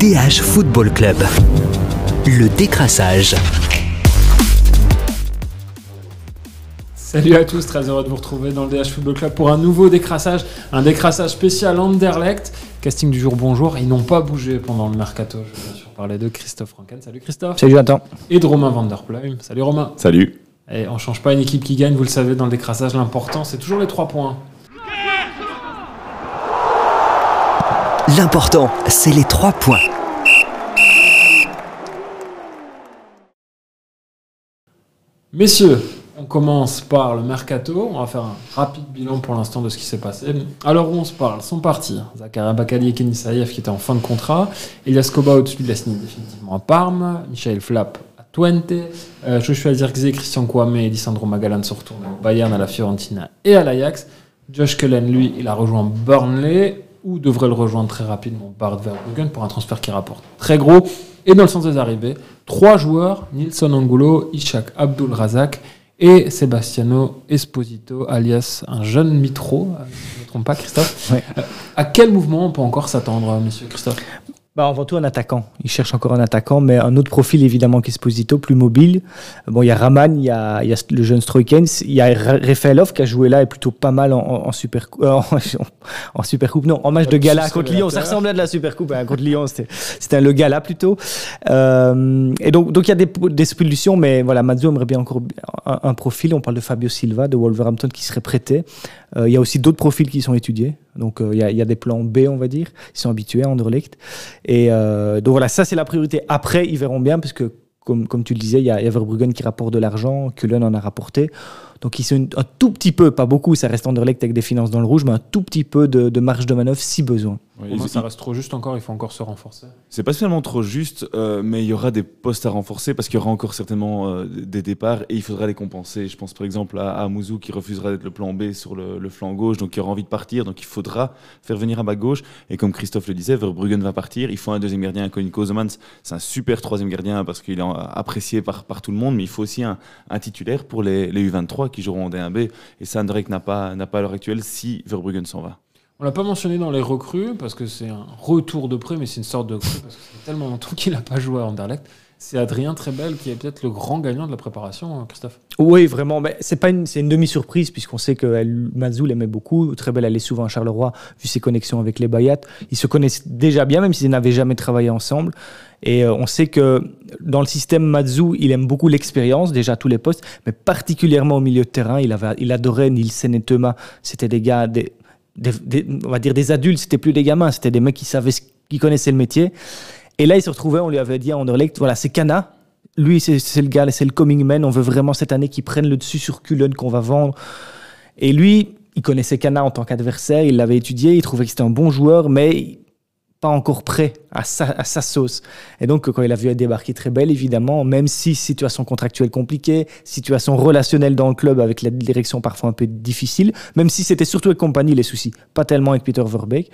DH Football Club. Le décrassage. Salut à tous, très heureux de vous retrouver dans le DH Football Club pour un nouveau décrassage, un décrassage spécial Anderlecht. Casting du jour, bonjour. Ils n'ont pas bougé pendant le mercato. Je vais bien sûr parler de Christophe Franken. Salut Christophe. Salut Jonathan. Et de Romain Vanderpluim. Salut Romain. Salut. Et on change pas une équipe qui gagne, vous le savez, dans le décrassage, l'important c'est toujours les trois points. L'important, c'est les trois points. Messieurs, on commence par le mercato. On va faire un rapide bilan pour l'instant de ce qui s'est passé. Alors où on se parle sont partis Zakaria Bakali et Kenny Saïef qui étaient en fin de contrat. Elias Koba au-dessus de la signé définitivement à Parme. Michael Flapp à Twente. Euh, Joshua Zirkzee, Christian Kwame et Lisandro Magalan se retournent au Bayern, à la Fiorentina et à l'Ajax. Josh Cullen, lui, il a rejoint Burnley ou devrait le rejoindre très rapidement Bart Verbruggen pour un transfert qui rapporte très gros. Et dans le sens des arrivées, trois joueurs, Nilson Angulo, Ishak Abdul Razak et Sebastiano Esposito, alias un jeune mitro, si je ne me trompe pas Christophe. Ouais. Euh, à quel mouvement on peut encore s'attendre, monsieur Christophe? Bah, avant tout un attaquant. Il cherche encore un attaquant, mais un autre profil évidemment qu'Esposito, plus mobile. Bon, il y a Raman, il y a, il y a le jeune Stroikens, il y a Rafaelov qui a joué là et plutôt pas mal en, en, super euh, en, en super coupe. Non, en match de gala contre Lyon. Ça ressemblait à de la super coupe hein, contre Lyon. C'était c'était le gala plutôt. Euh, et donc donc il y a des, des solutions, mais voilà, Mazzo aimerait bien encore un, un profil. On parle de Fabio Silva de Wolverhampton qui serait prêté. Euh, il y a aussi d'autres profils qui sont étudiés. Donc euh, il y, a, des plans B, on va dire. Ils sont habitués à Anderlecht. Et euh, donc voilà, ça c'est la priorité. Après, ils verront bien, parce que comme, comme tu le disais, il y a, il y a Verbruggen qui rapporte de l'argent, Cullen en a rapporté. Donc ils sont un tout petit peu, pas beaucoup, ça reste Anderlecht avec des finances dans le rouge, mais un tout petit peu de, de marge de manœuvre si besoin. Oui, Pour moi, il- ça reste trop juste encore, il faut encore se renforcer. C'est pas spécialement trop juste, euh, mais il y aura des postes à renforcer parce qu'il y aura encore certainement euh, des départs et il faudra les compenser. Je pense par exemple à, à Mouzou qui refusera d'être le plan B sur le, le flanc gauche, donc qui aura envie de partir, donc il faudra faire venir à bas gauche. Et comme Christophe le disait, Verbruggen va partir, il faut un deuxième gardien, Conny Kozemans, c'est un super troisième gardien parce qu'il est apprécié par, par tout le monde, mais il faut aussi un, un titulaire pour les, les U23 qui joueront en D1B. Et ça, n'a pas, pas à l'heure actuelle si Verbruggen s'en va. On l'a pas mentionné dans les recrues parce que c'est un retour de prêt, mais c'est une sorte de crue parce que fait tellement longtemps qu'il n'a pas joué à Anderlecht. C'est Adrien Trebel qui est peut-être le grand gagnant de la préparation, hein, Christophe. Oui, vraiment, mais c'est pas une, c'est une demi-surprise puisqu'on sait que Mazou l'aimait beaucoup. Elle est souvent à Charleroi vu ses connexions avec les Bayat. Ils se connaissent déjà bien, même s'ils n'avaient jamais travaillé ensemble. Et euh, on sait que dans le système Mazou, il aime beaucoup l'expérience, déjà à tous les postes, mais particulièrement au milieu de terrain. Il, avait, il adorait Nielsen et Thomas. C'était des gars, des, on va dire des adultes, c'était plus des gamins, c'était des mecs qui savaient, qui connaissaient le métier. Et là, il se retrouvait, on lui avait dit à Anderlecht, voilà, c'est Cana. Lui, c'est le gars, c'est le coming man. On veut vraiment cette année qu'il prenne le dessus sur Cullen qu'on va vendre. Et lui, il connaissait Cana en tant qu'adversaire, il l'avait étudié, il trouvait que c'était un bon joueur, mais pas encore prêt à sa, à sa sauce. Et donc, quand il a vu débarquer très belle, évidemment, même si situation contractuelle compliquée, situation relationnelle dans le club avec la direction parfois un peu difficile, même si c'était surtout avec compagnie les soucis, pas tellement avec Peter Verbeek.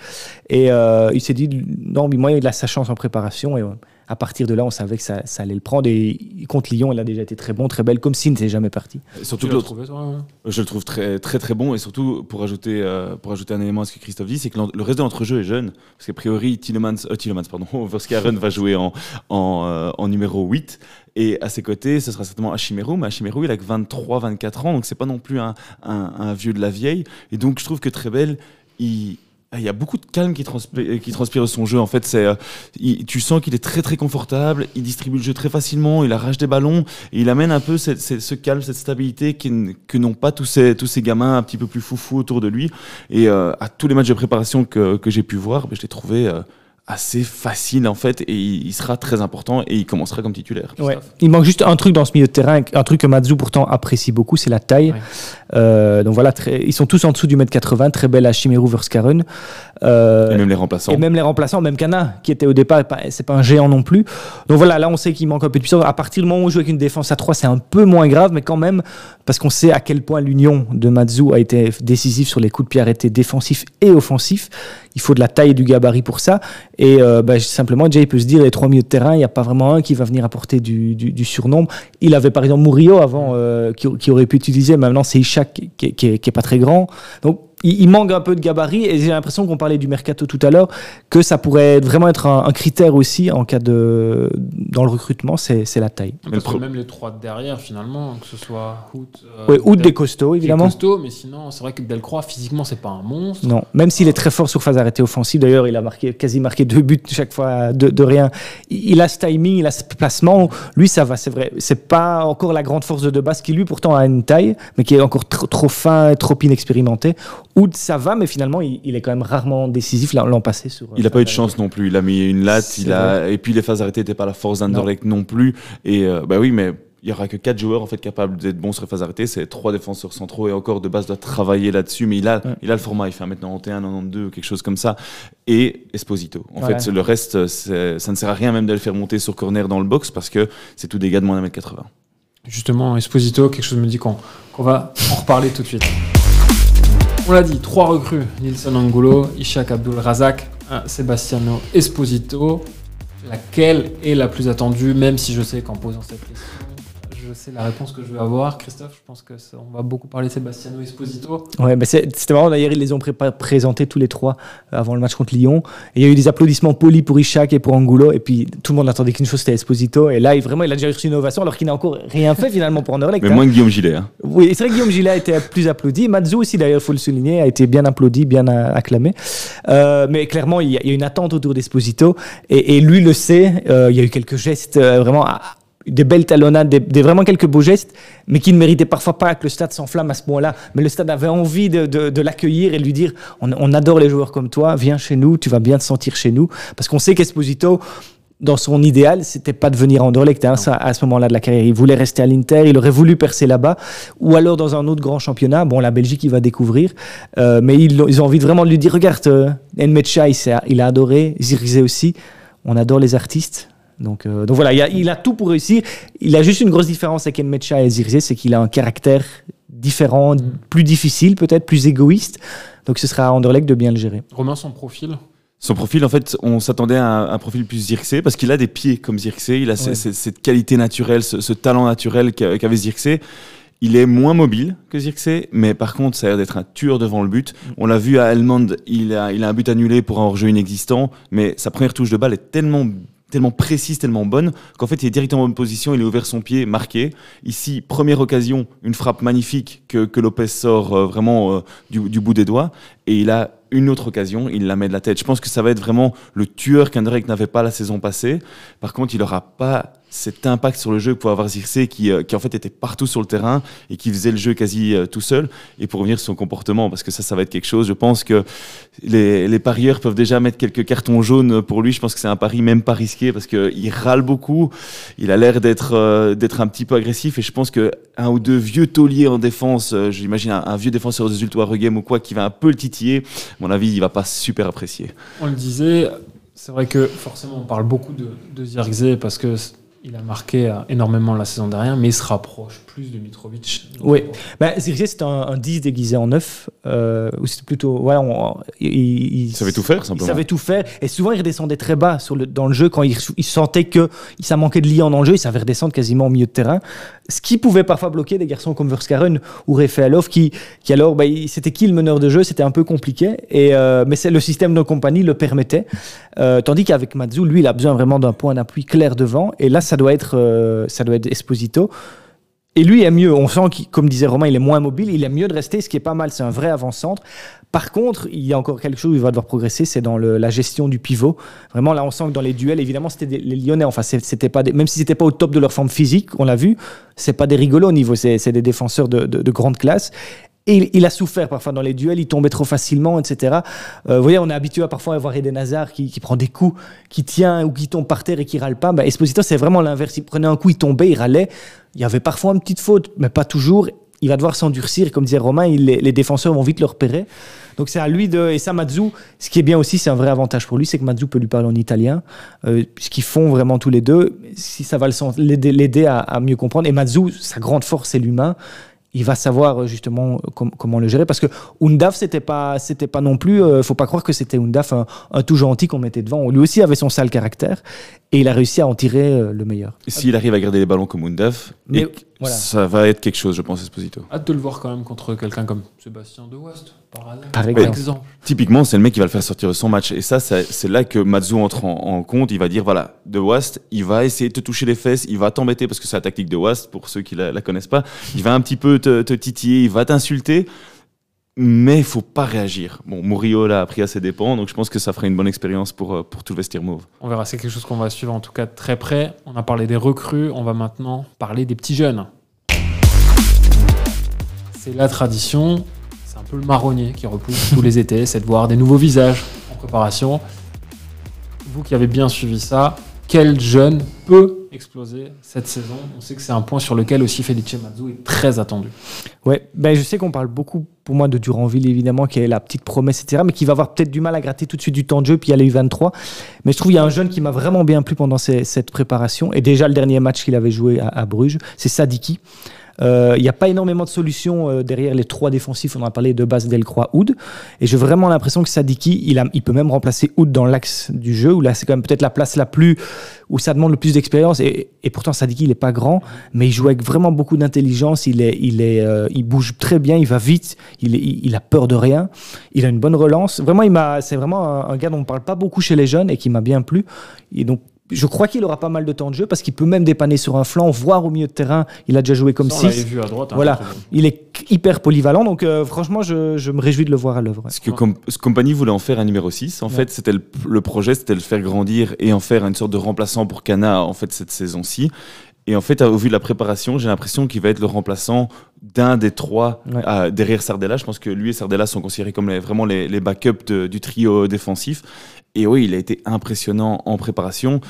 Et euh, il s'est dit, non, mais moi, il a sa chance en préparation. Et à partir de là, on savait que ça, ça allait le prendre. Et contre Lyon, il a déjà été très bon, très belle, comme s'il n'était jamais parti. Surtout que l'as l'autre ouais. Je le trouve très très très bon et surtout pour ajouter euh, pour ajouter un élément à ce que Christophe dit, c'est que le reste de l'entrejeu est jeune parce qu'a priori Tillemans euh, Tillemans pardon Verskaren va jouer en en, euh, en numéro 8 et à ses côtés ce sera certainement Hachimeru mais Hachimeru il a que 23 24 ans donc c'est pas non plus un, un, un vieux de la vieille et donc je trouve que Trebel il il y a beaucoup de calme qui transpire, de son jeu. En fait, c'est, euh, tu sens qu'il est très très confortable. Il distribue le jeu très facilement. Il arrache des ballons et il amène un peu ce calme, cette stabilité que n'ont pas tous ces gamins un petit peu plus foufou autour de lui. Et euh, à tous les matchs de préparation que, que j'ai pu voir, ben, je l'ai trouvé euh, assez facile en fait et il, sera très important et il commencera comme titulaire. Ouais. Il manque juste un truc dans ce milieu de terrain, un truc que Mazou pourtant apprécie beaucoup, c'est la taille. Ouais. Euh, donc voilà, très- ils sont tous en dessous du mètre 80, très belle à Chimeru Verskaren. Euh, Et même les remplaçants. et même les remplaçants, même Cana, qui était au départ, c'est pas un géant non plus. Donc voilà, là on sait qu'il manque un peu de puissance. À partir du moment où on joue avec une défense à 3, c'est un peu moins grave, mais quand même, parce qu'on sait à quel point l'union de Mazou a été décisive sur les coups de pied arrêtés défensifs et offensifs. Il faut de la taille et du gabarit pour ça. Et euh, bah, simplement, Jay peut se dire, les trois milieux de terrain, il n'y a pas vraiment un qui va venir apporter du, du, du surnombre. Il avait par exemple Murillo avant, euh, qui, qui aurait pu utiliser. Maintenant, c'est Ishak qui, qui, qui est- qui est pas très grand. Donc, il, il manque un peu de gabarit et j'ai l'impression qu'on parlait du mercato tout à l'heure que ça pourrait vraiment être un, un critère aussi en cas de dans le recrutement, c'est c'est la taille. Parce que même les trois de derrière, finalement, que ce soit Hout. euh, Ouais, des costauds évidemment. costaud, mais sinon, c'est vrai que Delcroix, physiquement, c'est pas un monstre. Non, même s'il est très fort sur phase arrêtée offensive, d'ailleurs, il a marqué, quasi marqué deux buts chaque fois de, de rien. Il a ce timing, il a ce placement. Lui, ça va, c'est vrai. C'est pas encore la grande force de De Base qui, lui, pourtant, a une taille, mais qui est encore trop, trop fin, et trop inexpérimenté. Oud, ça va, mais finalement, il, il est quand même rarement décisif l'an passé. Sur, Il n'a pas eu de chance non plus. Il a mis une latte. C'est Il a... Et puis les phases arrêtées n'étaient pas la force d'Anderlecht non. plus. Et euh, bah oui, mais il y aura que quatre joueurs en fait capables d'être bons sur les phases arrêtées. C'est trois défenseurs centraux et encore de base doit travailler là-dessus. Mais il a, Ouais. il a le format. Il fait 1m91, 92 ou quelque chose comme ça. Et Esposito. En fait, le reste, ça ne sert à rien même de le faire monter sur corner dans le box parce que c'est tout des gars de moins d'un mètre 80. Justement, Esposito, quelque chose me dit qu'on qu'on va en reparler tout de suite. On l'a dit, trois recrues Nilson Angulo, Ishak Abdul Razak, Sebastiano Esposito. Laquelle est la plus attendue, même si je sais qu'en posant cette question, je sais la réponse que je vais avoir. Christophe, je pense que ça- on va beaucoup parler de Sebastiano Esposito. Ouais, mais c'est- c'était marrant. D'ailleurs, ils les ont prépa- présentés tous les trois euh, avant le match contre Lyon. Et il y a eu des applaudissements polis pour Ishak et pour Angulo. Et puis tout le monde attendait qu'une chose, c'était Esposito. Et là, il, vraiment, il a déjà reçu une ovation alors qu'il n'a encore rien fait finalement pour Anderlecht. Mais hein. moins que Guillaume Gillet. hein. Oui, c'est vrai que Guillaume Gillet a été plus applaudi. Matsu aussi, d'ailleurs, il faut le souligner, a été bien applaudi, bien acclamé. Euh, mais clairement, il y, a, il y a une attente autour d'Esposito. Et, et lui le sait. Euh, il y a eu quelques gestes euh, vraiment. Des belles talonnades, des, des- vraiment quelques beaux gestes, mais qui ne méritaient parfois pas que le stade s'enflamme à ce moment-là. Mais le stade avait envie de, de- de l'accueillir et de lui dire on, on adore les joueurs comme toi, viens chez nous, tu vas bien te sentir chez nous. Parce qu'on sait qu'Esposito, dans son idéal, c'était pas de venir à Anderlecht hein, ça, à ce moment-là de la carrière. Il voulait rester à l'Inter, il aurait voulu percer là-bas, ou alors dans un autre grand championnat. Bon, la Belgique, il va découvrir, Euh, mais ils, ont- ils ont envie de vraiment de lui dire regarde, euh, il, a adoré, Zirkzee aussi. On adore les artistes. Donc, euh, donc voilà, il a, il a tout pour réussir. Il a juste une grosse différence avec Nmecha et Zirkzee, c'est qu'il a un caractère différent, plus difficile peut-être, plus égoïste. Donc ce sera à Anderlecht de bien le gérer. Romain, son profil? Son profil, en fait, on s'attendait à un, un profil plus Zirkzee parce qu'il a des pieds comme Zirkzee. Il a Ouais. cette qualité naturelle, ce, ce talent naturel qu'a- qu'avait Zirkzee. Il est moins mobile que Zirkzee, mais par contre, ça a l'air d'être un tueur devant le but. On l'a vu à Helmond, il a, il a un but annulé pour un hors-jeu inexistant, mais sa première touche de balle est tellement tellement précise, tellement bonne, qu'en fait, il est directement en bonne position, il a ouvert son pied, marqué. Ici, première occasion, une frappe magnifique que, que Lopez sort euh, vraiment euh, du, du bout des doigts, et il a une autre occasion, il la met de la tête. Je pense que ça va être vraiment le tueur qu'Anderlecht n'avait pas la saison passée. Par contre, il n'aura pas cet impact sur le jeu pouvait avoir Zirkzee qui, euh, qui en fait était partout sur le terrain et qui faisait le jeu quasi euh, tout seul. Et pour revenir sur son comportement, parce que ça, ça va être quelque chose, je pense que les, parieurs peuvent déjà mettre quelques cartons jaunes pour lui. Je pense que c'est un pari même pas risqué parce qu'il râle beaucoup. Il a l'air d'être euh, d'être un petit peu agressif et je pense que un ou deux vieux tauliers en défense, j'imagine un, vieux défenseur de Zultois Regame ou quoi, qui va un peu le titiller, mon avis, il va pas super apprécier. On le disait, c'est vrai que forcément on parle beaucoup de, de parce que il a marqué euh, énormément la saison dernière, mais il se rapproche plus de Mitrovic. Oui. Bah, c'est un, un 10 déguisé en 9. Euh, ou c'était plutôt. Ouais, on- il, il- Il savait tout faire, Il simplement. savait tout faire. Et souvent, il redescendait très bas sur le, dans le jeu. Quand il, il sentait que ça manquait de liant dans le jeu, il savait redescendre quasiment au milieu de terrain. Ce qui pouvait parfois bloquer des garçons comme Verskaren ou Refaelov, qui, qui alors, bah, il- c'était qui le meneur de jeu? C'était un peu compliqué. Et, euh, mais c'est, le système de compagnie le permettait. Euh, tandis qu'avec Matsu, lui, il a besoin vraiment d'un point d'appui clair devant. Et là, ça doit être, euh, ça doit être Esposito. Et lui est mieux. On sent qu'il, comme disait Romain, il est moins mobile. Il est mieux de rester, ce qui est pas mal. C'est un vrai avant-centre. Par contre, il y a encore quelque chose où il va devoir progresser, c'est dans la gestion du pivot. Vraiment, là, on sent que dans les duels, évidemment, c'était les Lyonnais. Enfin, c'était pas même si c'était pas au top de leur forme physique, on l'a vu, c'est pas des rigolos au niveau. C'est des défenseurs de grande classe. Et il, a souffert parfois dans les duels, il tombait trop facilement, etc. Euh, vous voyez, on est habitué à parfois à voir Eden qui, prend des coups, qui tient ou qui tombe par terre et qui râle pas. Bah, Esposito, c'est vraiment l'inverse. Il prenait un coup, il tombait, il râlait. Il y avait parfois une petite faute, mais pas toujours. Il va devoir s'endurcir. Comme disait Romain, les, défenseurs vont vite le repérer. Donc c'est à lui de. Et ça, Matsu, ce qui est bien aussi, c'est un vrai avantage pour lui, c'est que Matsu peut lui parler en italien, euh, ce qu'ils font vraiment tous les deux. Si ça va l'aider à, mieux comprendre. Et Matsu, sa grande force, c'est l'humain. Il va savoir euh, justement com- comment le gérer. Parce que Undaf c'était pas c'était pas non plus euh, faut pas croire que c'était Undaf un, un tout gentil qu'on mettait devant. Lui aussi avait son sale caractère et il a réussi à en tirer euh, le meilleur. S'il arrive à garder les ballons comme Undaf, Mais- et, Voilà. ça va être quelque chose, je pense, Esposito. Hâte de le voir quand même contre quelqu'un comme Sébastien De West, par hasard. Par exemple. Typiquement, c'est le mec qui va le faire sortir de son match. Et ça, c'est là que Matsu entre en, en compte. Il va dire voilà, De Wast, il va essayer de te toucher les fesses, il va t'embêter parce que c'est la tactique de Wast, pour ceux qui la, la connaissent pas. Il va un petit peu te, te titiller, il va t'insulter. Mais il faut pas réagir. Bon, Murillo l'a appris à ses dépens, donc je pense que ça fera une bonne expérience pour, euh, pour tout le vestiaire mauve. On verra, c'est quelque chose qu'on va suivre en tout cas très près. On a parlé des recrues, on va maintenant parler des petits jeunes. C'est la tradition, c'est un peu le marronnier qui repousse tous les étés, c'est de voir des nouveaux visages en préparation. Vous qui avez bien suivi ça, quel jeune peut exploser cette saison. On sait que c'est un point sur lequel aussi Felice Mazzu est très attendu. Ouais, ben je sais qu'on parle beaucoup pour moi de Duranville évidemment qui est la petite promesse etc mais qui va avoir peut-être du mal à gratter tout de suite du temps de jeu puis il y a les U23. Mais je trouve qu'il y a un jeune qui m'a vraiment bien plu pendant cette préparation. Et déjà le dernier match qu'il avait joué à, Bruges c'est Sadiki il n'y a pas énormément de solutions euh, derrière les trois défensifs on en a parlé de base Delcroix Oud et j'ai vraiment l'impression que Sadiki il, a, il peut même remplacer Oud dans l'axe du jeu où là c'est quand même peut-être la place la plus où ça demande le plus d'expérience et, et pourtant Sadiki il est pas grand mais il joue avec vraiment beaucoup d'intelligence. Il est, il est, euh, il bouge très bien, il va vite, il, est- il, a peur de rien, il a une bonne relance. Vraiment, il m'a, c'est vraiment un, un gars dont on parle pas beaucoup chez les jeunes et qui m'a bien plu. Et donc, je crois qu'il aura pas mal de temps de jeu parce qu'il peut même dépanner sur un flanc, voire au milieu de terrain. Il a déjà joué comme Ça, on l'avait 6. vu à droite. hein, Voilà. Il est hyper polyvalent, donc euh, franchement, je, je me réjouis de le voir à l'œuvre. ouais. Ce que Com- Compagnie voulait en faire un numéro 6. En Ouais. fait, c'était le, le projet, c'était de le faire grandir et en faire une sorte de remplaçant pour Cana en fait cette saison-ci. Et en fait, au vu de la préparation, j'ai l'impression qu'il va être le remplaçant d'un des trois Ouais. euh, derrière Sardella. Je pense que lui et Sardella sont considérés comme les- vraiment les, les backups de- du trio défensif. Et oui, il a été impressionnant en préparation.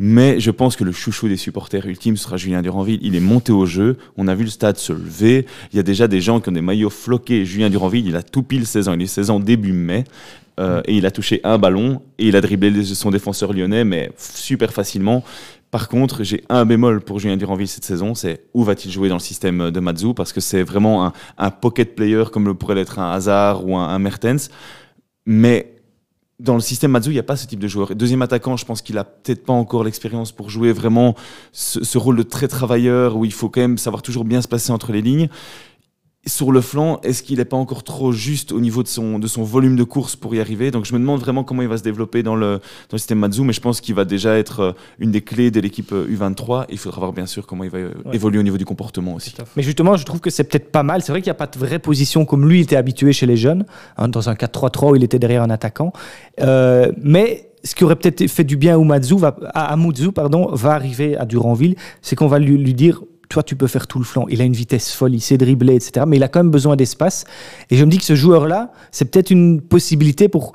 Mais je pense que le chouchou des supporters ultimes sera Julien Duranville. Il est monté au jeu. On a vu le stade se lever. Il y a déjà des gens qui ont des maillots floqués. Julien Duranville, il a tout pile 16 ans. Il est 16 ans début mai. Euh, et il a touché un ballon. Et il a dribblé son défenseur lyonnais, mais super facilement. Par contre, j'ai un bémol pour Julien Duranville cette saison, c'est où va-t-il jouer dans le système de Matsu Parce que c'est vraiment un, pocket player comme le pourrait l'être un Hazard ou un, Mertens. Mais dans le système Matsu, il n'y a pas ce type de joueur. Deuxième attaquant, je pense qu'il a peut-être pas encore l'expérience pour jouer vraiment ce, ce rôle de très travailleur où il faut quand même savoir toujours bien se placer entre les lignes. Sur le flanc, est-ce qu'il n'est pas encore trop juste au niveau de son, de son volume de course pour y arriver? Donc je me demande vraiment comment il va se développer dans le, dans le système Matsu, mais je pense qu'il va déjà être euh, une des clés de l'équipe euh, U23. Il faudra voir bien sûr comment il va euh, Ouais. évoluer au niveau du comportement aussi. Mais justement, je trouve que c'est peut-être pas mal. C'est vrai qu'il n'y a pas de vraie position comme lui était habitué chez les jeunes, hein, dans un 4-3-3 où il était derrière un attaquant. Euh, mais ce qui aurait peut-être fait du bien à Umazu, va, à Amuzu, pardon, va arriver à Duranville, c'est qu'on va lui, lui dire toi, tu peux faire tout le flanc. Il a une vitesse folle, il sait dribbler, etc. Mais il a quand même besoin d'espace. Et je me dis que ce joueur-là, c'est peut-être une possibilité pour.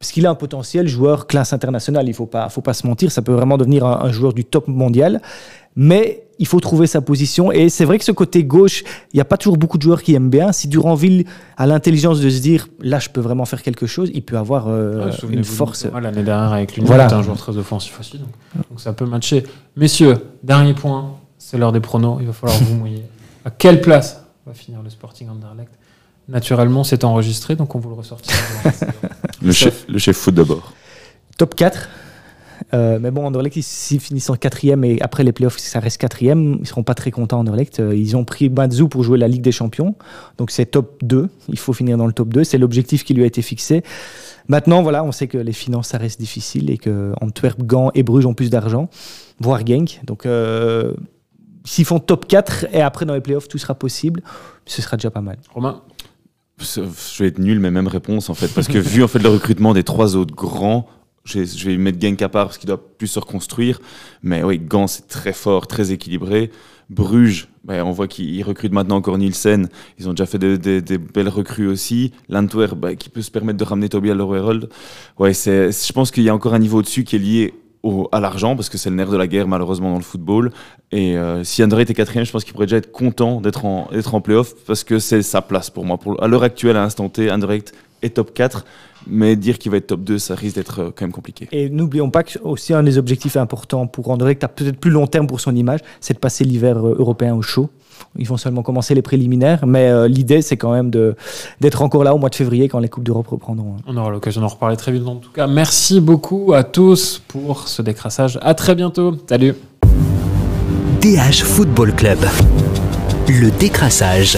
Parce qu'il a un potentiel joueur classe internationale, il ne faut pas, faut pas se mentir, ça peut vraiment devenir un, un joueur du top mondial. Mais il faut trouver sa position. Et c'est vrai que ce côté gauche, il n'y a pas toujours beaucoup de joueurs qui aiment bien. Si Duranville a l'intelligence de se dire, là, je peux vraiment faire quelque chose, il peut avoir euh, une force. L'année dernière avec l'Union, Voilà. un joueur très offensif aussi. Donc, donc ça peut matcher. Messieurs, dernier point, c'est l'heure des pronos. Il va falloir vous mouiller. À quelle place va finir le Sporting Anderlecht? Naturellement, c'est enregistré, donc on vous le ressortira. Le chef, le chef foot d'abord. Top 4. Euh, mais bon, Anderlecht, ils- s'ils finissent en quatrième et après les playoffs, ça reste quatrième, ils seront pas très contents, Anderlecht. Euh, Ils ont pris Matsu pour jouer la Ligue des Champions. Donc c'est top 2. Il faut finir dans le top 2. C'est l'objectif qui lui a été fixé. Maintenant, voilà, on sait que les finances, ça reste difficile et que Antwerp, Gand et Bruges ont plus d'argent, voire Genk. Donc euh, s'ils font top 4 et après dans les playoffs, tout sera possible, ce sera déjà pas mal. Romain? Je vais être nul, mais même réponse en fait, parce que vu en fait le recrutement des trois autres grands, je vais, je vais mettre Genk à part parce qu'il doit plus se reconstruire. Mais oui, Gand c'est très fort, très équilibré. Bruges, ben, on voit qu'ils recrutent maintenant encore Nielsen. Ils ont déjà fait des, des- des belles recrues aussi. L'Antwerp, ben, qui peut se permettre de ramener Toby Alderweireld. Ouais, c'est, je pense qu'il y a encore un niveau au-dessus qui est lié au- à l'argent, parce que c'est le nerf de la guerre malheureusement dans le football. Et euh, si André était quatrième, je pense qu'il pourrait déjà être content d'être en, d'être en playoff, parce que c'est sa place pour moi. Pour, à l'heure actuelle, à l'instant T, André est top 4, mais dire qu'il va être top 2, ça risque d'être euh, quand même compliqué. Et n'oublions pas que aussi un des objectifs importants pour à peut-être plus long terme pour son image, c'est de passer l'hiver euh, européen au chaud. Ils vont seulement commencer les préliminaires, mais euh, l'idée c'est quand même de d'être encore là au mois de février quand les coupes d'Europe reprendront. On aura l'occasion d'en reparler très vite. En tout cas, merci beaucoup à tous pour ce décrassage. À très bientôt. Salut DH Football Club. Le décrassage.